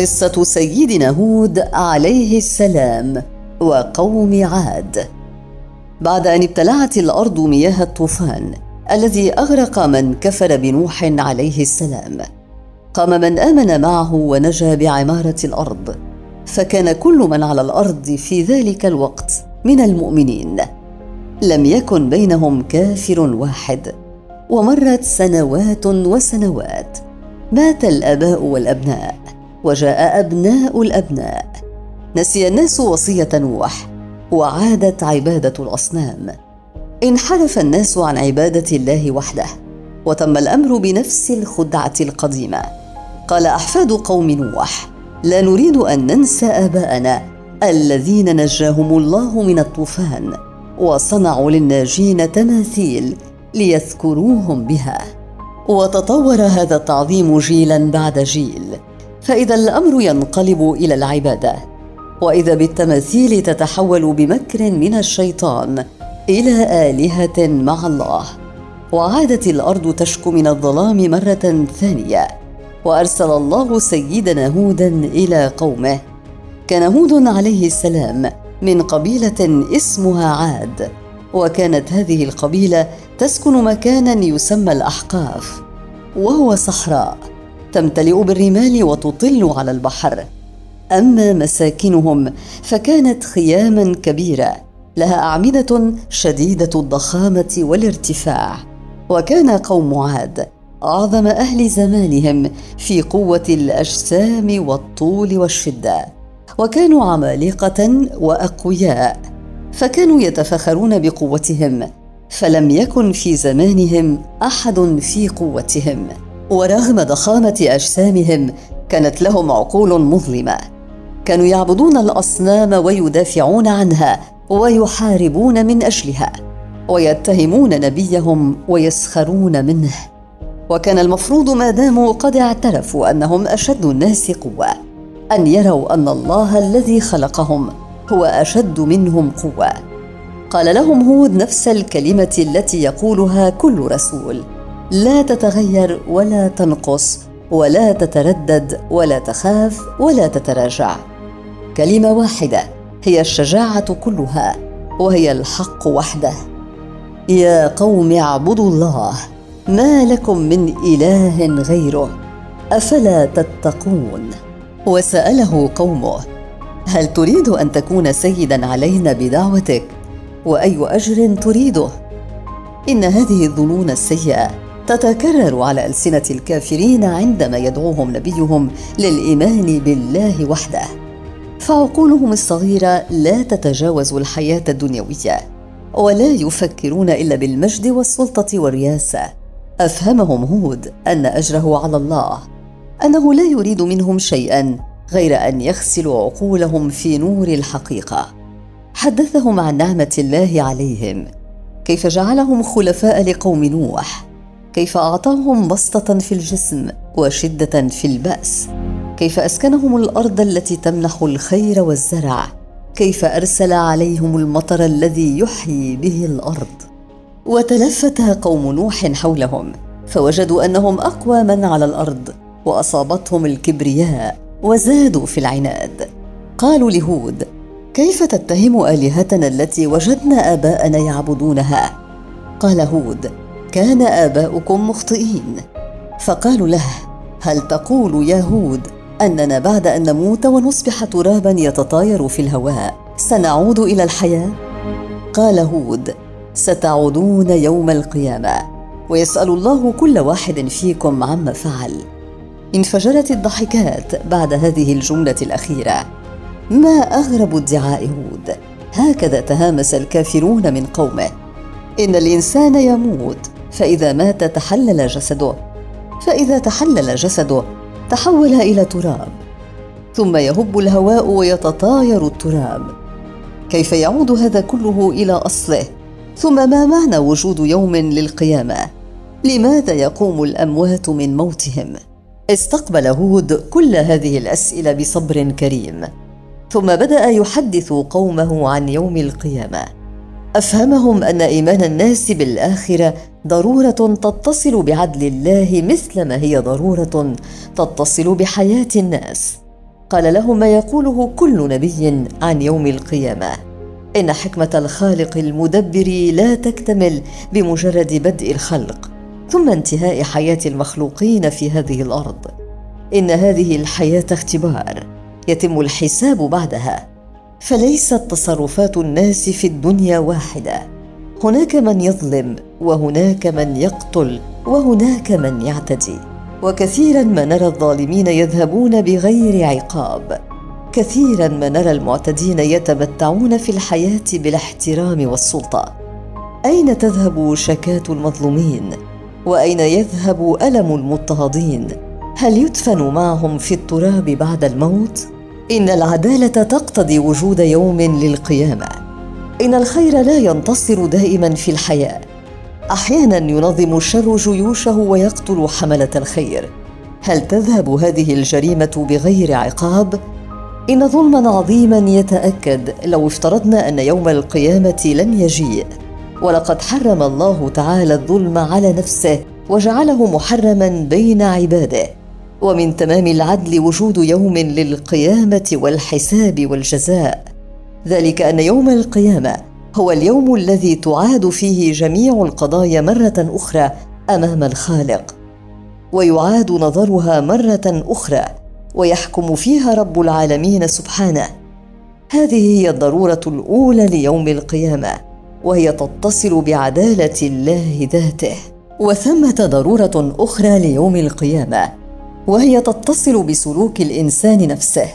قصة سيدنا هود عليه السلام وقوم عاد. بعد أن ابتلعت الأرض مياه الطوفان الذي أغرق من كفر بنوح عليه السلام. قام من آمن معه ونجا بعمارة الأرض. فكان كل من على الأرض في ذلك الوقت من المؤمنين. لم يكن بينهم كافر واحد. ومرت سنوات وسنوات. مات الآباء والأبناء. وجاء أبناء الأبناء. نسي الناس وصية نوح وعادت عبادة الأصنام. انحرف الناس عن عبادة الله وحده وتم الأمر بنفس الخدعة القديمة. قال أحفاد قوم نوح لا نريد أن ننسى آباءنا الذين نجاهم الله من الطوفان وصنعوا للناجين تماثيل ليذكروهم بها. وتطور هذا التعظيم جيلا بعد جيل. فإذا الأمر ينقلب إلى العبادة. وإذا بالتماثيل تتحول بمكر من الشيطان إلى آلهة مع الله. وعادت الأرض تشكو من الظلام مرة ثانية. وأرسل الله سيدنا هودا إلى قومه. كان هود عليه السلام من قبيلة اسمها عاد. وكانت هذه القبيلة تسكن مكانا يسمى الأحقاف. وهو صحراء. تمتلئ بالرمال وتطل على البحر. أما مساكنهم فكانت خياما كبيرة لها أعمدة شديدة الضخامة والارتفاع. وكان قوم عاد أعظم أهل زمانهم في قوة الأجسام والطول والشدة. وكانوا عمالقة وأقوياء فكانوا يتفاخرون بقوتهم فلم يكن في زمانهم أحد في قوتهم. ورغم ضخامة أجسامهم كانت لهم عقول مظلمة. كانوا يعبدون الأصنام ويدافعون عنها ويحاربون من أجلها ويتهمون نبيهم ويسخرون منه. وكان المفروض ما داموا قد اعترفوا أنهم أشد الناس قوة. أن يروا أن الله الذي خلقهم هو أشد منهم قوة. قال لهم هود نفس الكلمة التي يقولها كل رسول. لا تتغير ولا تنقص ولا تتردد ولا تخاف ولا تتراجع. كلمة واحدة هي الشجاعة كلها وهي الحق وحده. يا قوم اعبدوا الله ما لكم من إله غيره أفلا تتقون؟ وسأله قومه هل تريد أن تكون سيدا علينا بدعوتك؟ وأي أجر تريده؟ إن هذه الظنون السيئة تتكرر على ألسنة الكافرين عندما يدعوهم نبيهم للإيمان بالله وحده. فعقولهم الصغيرة لا تتجاوز الحياة الدنيوية ولا يفكرون إلا بالمجد والسلطة والرياسة. أفهمهم هود أن أجره على الله أنه لا يريد منهم شيئا غير أن يغسلوا عقولهم في نور الحقيقة. حدثهم عن نعمة الله عليهم كيف جعلهم خلفاء لقوم نوح. كيف أعطاهم بسطة في الجسم وشدة في البأس؟ كيف أسكنهم الأرض التي تمنح الخير والزرع؟ كيف أرسل عليهم المطر الذي يحيي به الأرض؟ وتلفت قوم نوح حولهم فوجدوا أنهم أقوى من على الأرض وأصابتهم الكبرياء وزادوا في العناد. قالوا لهود كيف تتهم آلهتنا التي وجدنا آباءنا يعبدونها؟ قال هود كان آباؤكم مخطئين. فقالوا له هل تقول يا هود أننا بعد أن نموت ونصبح ترابا يتطاير في الهواء سنعود إلى الحياة؟ قال هود ستعودون يوم القيامة ويسأل الله كل واحد فيكم عما فعل. انفجرت الضحكات بعد هذه الجملة الأخيرة. ما أغرب ادعاء هود؟ هكذا تهامس الكافرون من قومه. إن الإنسان يموت فإذا مات تحلل جسده. فإذا تحلل جسده تحول إلى تراب. ثم يهب الهواء ويتطاير التراب. كيف يعود هذا كله إلى أصله؟ ثم ما معنى وجود يوم للقيامة؟ لماذا يقوم الأموات من موتهم؟ استقبل هود كل هذه الأسئلة بصبر كريم. ثم بدأ يحدث قومه عن يوم القيامة. أفهمهم أن إيمان الناس بالآخرة ضرورة تتصل بعدل الله مثل ما هي ضرورة تتصل بحياة الناس. قال لهم ما يقوله كل نبي عن يوم القيامة. إن حكمة الخالق المدبر لا تكتمل بمجرد بدء الخلق ثم انتهاء حياة المخلوقين في هذه الأرض. إن هذه الحياة اختبار يتم الحساب بعدها. فليست تصرفات الناس في الدنيا واحدة. هناك من يظلم وهناك من يقتل وهناك من يعتدي. وكثيرا ما نرى الظالمين يذهبون بغير عقاب. كثيرا ما نرى المعتدين يتمتعون في الحياة بالاحترام والسلطة. أين تذهب شكاة المظلومين؟ وأين يذهب ألم المضطهدين؟ هل يدفن معهم في التراب بعد الموت؟ إن العدالة تقتضي وجود يوم للقيامة. إن الخير لا ينتصر دائما في الحياة. أحيانا ينظم الشر جيوشه ويقتل حملة الخير. هل تذهب هذه الجريمة بغير عقاب؟ إن ظلما عظيما يتأكد لو افترضنا أن يوم القيامة لن يجيء. ولقد حرم الله تعالى الظلم على نفسه وجعله محرما بين عباده. ومن تمام العدل وجود يوم للقيامة والحساب والجزاء. ذلك أن يوم القيامة هو اليوم الذي تعاد فيه جميع القضايا مرة أخرى أمام الخالق ويعاد نظرها مرة أخرى ويحكم فيها رب العالمين سبحانه. هذه هي الضرورة الأولى ليوم القيامة وهي تتصل بعدالة الله ذاته. وثمة ضرورة أخرى ليوم القيامة وهي تتصل بسلوك الإنسان نفسه.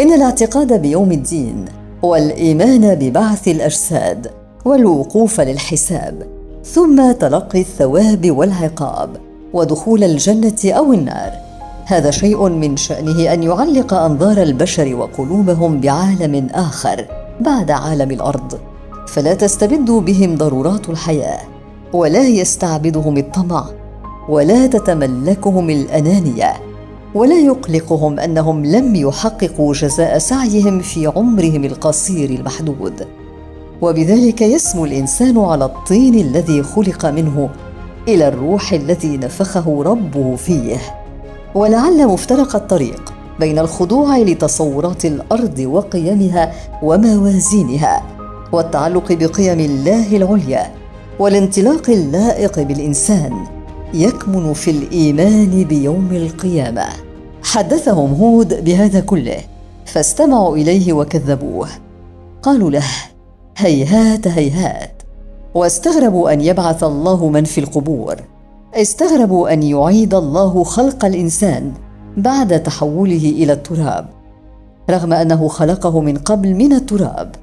إن الاعتقاد بيوم الدين والإيمان ببعث الأجساد والوقوف للحساب ثم تلقي الثواب والعقاب ودخول الجنة أو النار. هذا شيء من شأنه أن يعلق أنظار البشر وقلوبهم بعالم آخر بعد عالم الأرض. فلا تستبد بهم ضرورات الحياة ولا يستعبدهم الطمع ولا تتملكهم الأنانية. ولا يقلقهم أنهم لم يحققوا جزاء سعيهم في عمرهم القصير المحدود. وبذلك يسمو الإنسان على الطين الذي خلق منه إلى الروح الذي نفخه ربه فيه. ولعل مفترق الطريق بين الخضوع لتصورات الأرض وقيمها وموازينها والتعلق بقيم الله العليا والانطلاق اللائق بالإنسان. يكمن في الإيمان بيوم القيامة. حدثهم هود بهذا كله فاستمعوا إليه وكذبوه. قالوا له هيهات هيهات. واستغربوا أن يبعث الله من في القبور. استغربوا أن يعيد الله خلق الإنسان بعد تحوله إلى التراب رغم أنه خلقه من قبل من التراب.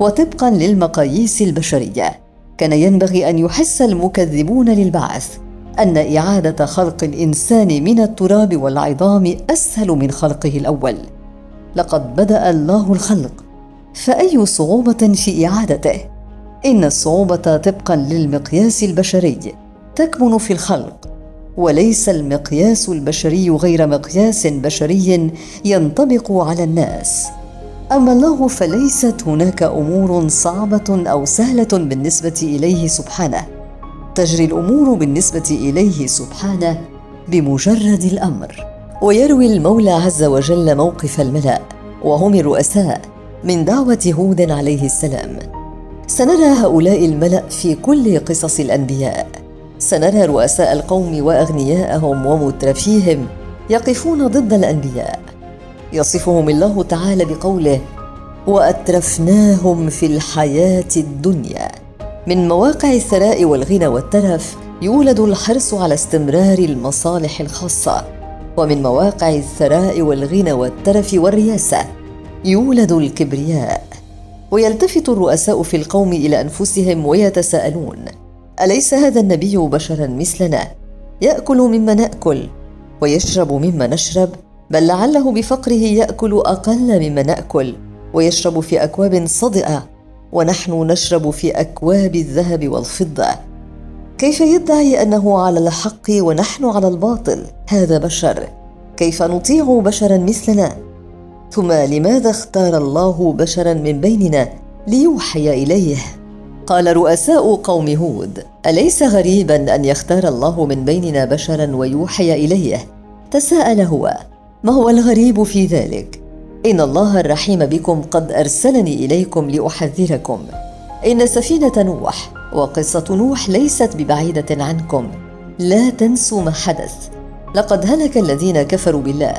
وطبقا للمقاييس البشرية كان ينبغي أن يحس المكذبون للبعث. أن إعادة خلق الإنسان من التراب والعظام أسهل من خلقه الأول. لقد بدأ الله الخلق فأي صعوبة في إعادته؟ إن الصعوبة طبقا للمقياس البشري تكمن في الخلق وليس المقياس البشري غير مقياس بشري ينطبق على الناس. أما الله فليست هناك أمور صعبة أو سهلة بالنسبة إليه سبحانه. تجري الأمور بالنسبة إليه سبحانه بمجرد الأمر. ويروي المولى عز وجل موقف الملا وهم الرؤساء من دعوة هود عليه السلام. سنرى هؤلاء الملأ في كل قصص الأنبياء. سنرى رؤساء القوم وأغنياءهم ومترفيهم يقفون ضد الأنبياء. يصفهم الله تعالى بقوله وأترفناهم في الحياة الدنيا من مواقع الثراء والغنى والترف يولد الحرص على استمرار المصالح الخاصة. ومن مواقع الثراء والغنى والترف والرياسه يولد الكبرياء. ويلتفت الرؤساء في القوم إلى أنفسهم ويتساءلون أليس هذا النبي بشرا مثلنا؟ يأكل مما نأكل ويشرب مما نشرب بل لعله بفقره يأكل أقل مما نأكل ويشرب في أكواب صدئة ونحن نشرب في أكواب الذهب والفضة. كيف يدعي أنه على الحق ونحن على الباطل؟ هذا بشر. كيف نطيع بشرا مثلنا؟ ثم لماذا اختار الله بشرا من بيننا ليوحي إليه؟ قال رؤساء قوم هود أليس غريبا أن يختار الله من بيننا بشرا ويوحي إليه؟ تساءل هو ما هو الغريب في ذلك؟ إن الله الرحيم بكم قد أرسلني إليكم لأحذركم. إن سفينة نوح وقصة نوح ليست ببعيدة عنكم. لا تنسوا ما حدث. لقد هلك الذين كفروا بالله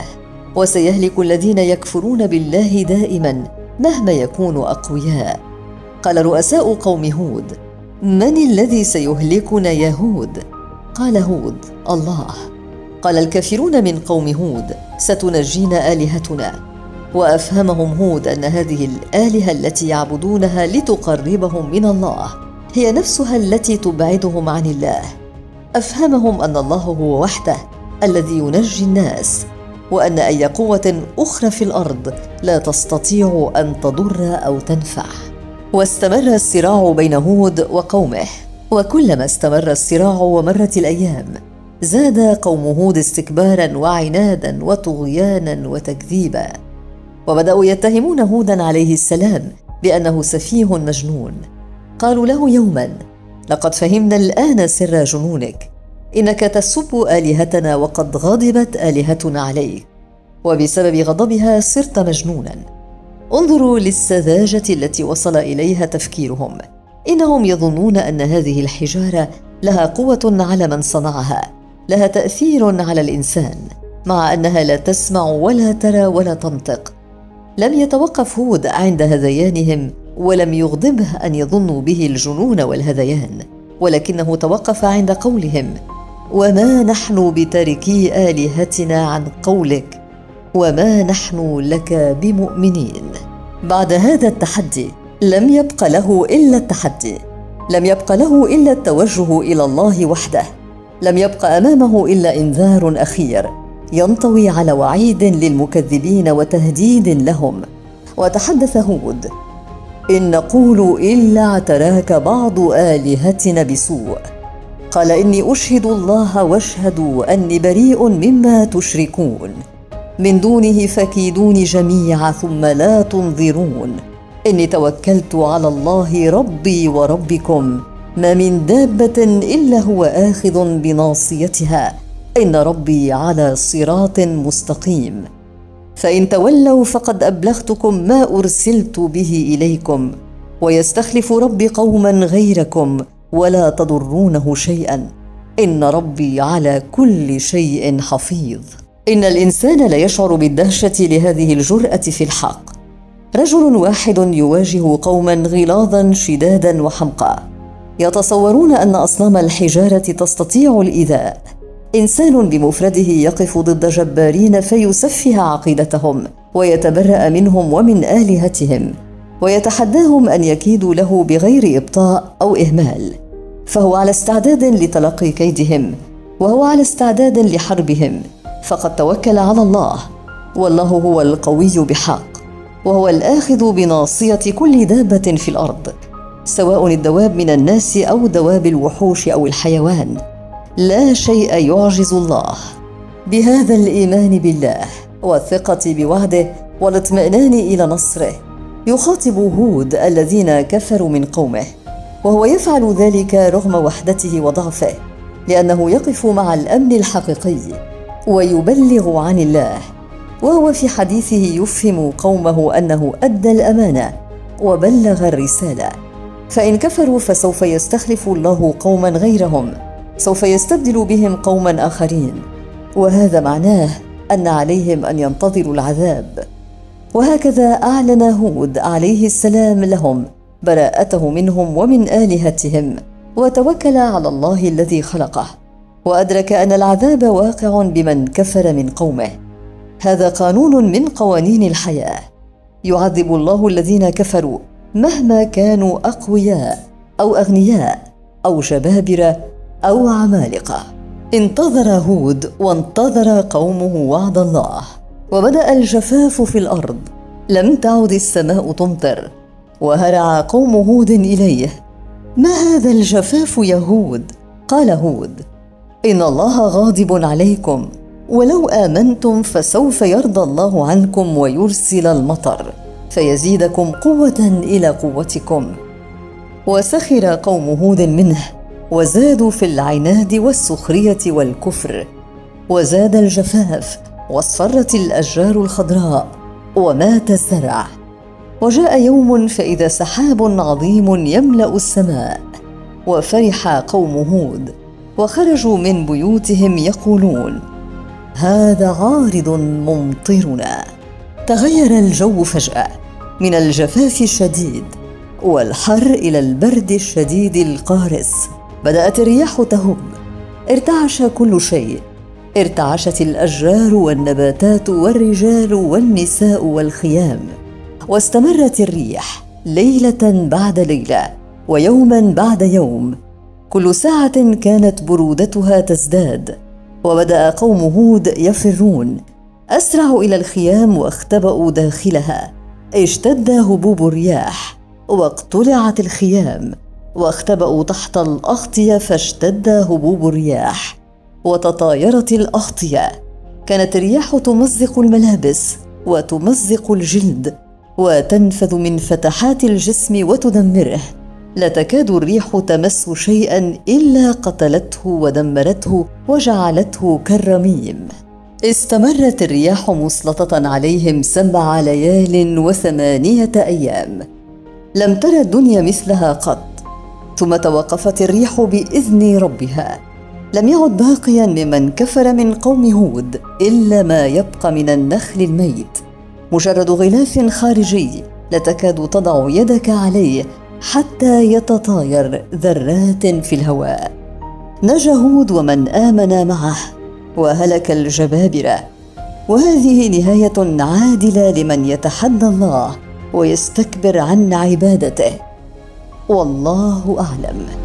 وسيهلك الذين يكفرون بالله دائما مهما يكونوا أقوياء. قال رؤساء قوم هود من الذي سيهلكنا يا هود؟ قال هود الله. قال الكافرون من قوم هود ستنجينا آلهتنا. وأفهمهم هود أن هذه الآلهة التي يعبدونها لتقربهم من الله هي نفسها التي تبعدهم عن الله. أفهمهم أن الله هو وحده الذي ينجي الناس وأن أي قوة أخرى في الأرض لا تستطيع أن تضر أو تنفع. واستمر الصراع بين هود وقومه وكلما استمر الصراع ومرت الأيام زاد قوم هود استكبارا وعنادا وطغيانا وتكذيبا. وبدأوا يتهمون هودا عليه السلام بأنه سفيه مجنون. قالوا له يوما لقد فهمنا الآن سر جنونك. إنك تسب آلهتنا وقد غضبت آلهتنا عليك. وبسبب غضبها صرت مجنونا. انظروا للسذاجة التي وصل إليها تفكيرهم. إنهم يظنون أن هذه الحجارة لها قوة على من صنعها لها تأثير على الإنسان مع أنها لا تسمع ولا ترى ولا تنطق. لم يتوقف هود عند هذيانهم ولم يغضبه أن يظنوا به الجنون والهذيان ولكنه توقف عند قولهم. وما نحن بتاركي آلهتنا عن قولك وما نحن لك بمؤمنين. بعد هذا التحدي لم يبق له إلا التحدي لم يبق له إلا التوجه إلى الله وحده لم يبق أمامه إلا إنذار أخير. ينطوي على وعيد للمكذبين وتهديد لهم. وتحدث هود إن نقول إلا اعتراك بعض آلهتنا بسوء. قال إني أشهد الله واشهدوا أني بريء مما تشركون. من دونه فكيدوني جميعا ثم لا تنظرون. إني توكلت على الله ربي وربكم ما من دابة إلا هو آخذ بناصيتها. إن ربي على صراط مستقيم. فإن تولوا فقد أبلغتكم ما أرسلت به إليكم ويستخلف ربي قوما غيركم ولا تضرونه شيئا. إن ربي على كل شيء حفيظ. إن الإنسان ليشعر بالدهشة لهذه الجرأة في الحق. رجل واحد يواجه قوما غلاظا شدادا وحمقى يتصورون أن أصنام الحجارة تستطيع الإيذاء إنسان بمفرده يقف ضد جبارين فيسفه عقيدتهم ويتبرأ منهم ومن آلهتهم ويتحداهم أن يكيدوا له بغير إبطاء أو إهمال. فهو على استعداد لتلقي كيدهم وهو على استعداد لحربهم فقد توكل على الله. والله هو القوي بحق وهو الآخذ بناصية كل دابة في الأرض سواء الدواب من الناس أو دواب الوحوش أو الحيوان. لا شيء يعجز الله. بهذا الإيمان بالله والثقة بوعده والاطمئنان إلى نصره يخاطب هود الذين كفروا من قومه وهو يفعل ذلك رغم وحدته وضعفه لأنه يقف مع الأمن الحقيقي ويبلغ عن الله. وهو في حديثه يفهم قومه أنه أدى الأمانة وبلغ الرسالة. فإن كفروا فسوف يستخلف الله قوما غيرهم. سوف يستبدل بهم قوما آخرين. وهذا معناه أن عليهم أن ينتظروا العذاب. وهكذا أعلن هود عليه السلام لهم براءته منهم ومن آلهتهم وتوكل على الله الذي خلقه وأدرك أن العذاب واقع بمن كفر من قومه. هذا قانون من قوانين الحياة. يعذب الله الذين كفروا مهما كانوا أقوياء أو أغنياء أو جبابره أو عمالقة. انتظر هود وانتظر قومه وعد الله. وبدأ الجفاف في الأرض. لم تعد السماء تمطر. وهرع قوم هود إليه. ما هذا الجفاف يا هود؟ قال هود. إن الله غاضب عليكم. ولو آمنتم فسوف يرضى الله عنكم ويرسل المطر. فيزيدكم قوة إلى قوتكم. وسخر قوم هود منه. وزادوا في العناد والسخرية والكفر وزاد الجفاف واصفرت الأشجار الخضراء ومات الزرع. وجاء يوم فإذا سحاب عظيم يملأ السماء وفرح قوم هود وخرجوا من بيوتهم يقولون هذا عارض ممطرنا. تغير الجو فجأة من الجفاف الشديد والحر إلى البرد الشديد القارس. بدأت الرياح تهب ارتعش كل شيء. ارتعشت الأشجار والنباتات والرجال والنساء والخيام. واستمرت الريح ليلة بعد ليلة ويوما بعد يوم. كل ساعة كانت برودتها تزداد. وبدأ قوم هود يفرون. أسرعوا إلى الخيام واختبأوا داخلها. اشتد هبوب الرياح. واقتلعت الخيام. واختبأوا تحت الأغطية فاشتد هبوب الرياح. وتطايرت الأغطية. كانت الرياح تمزق الملابس وتمزق الجلد وتنفذ من فتحات الجسم وتدمره. لا تكاد الريح تمس شيئا إلا قتلته ودمرته وجعلته كالرميم. استمرت الرياح مسلطة عليهم سبع ليال وثمانية أيام. لم تر الدنيا مثلها قط. ثم توقفت الريح بإذن ربها. لم يعد باقيا ممن كفر من قوم هود إلا ما يبقى من النخل الميت. مجرد غلاف خارجي لا تكاد تضع يدك عليه حتى يتطاير ذرات في الهواء. نجا هود ومن آمن معه وهلك الجبابرة. وهذه نهاية عادلة لمن يتحدى الله ويستكبر عن عبادته. والله أعلم.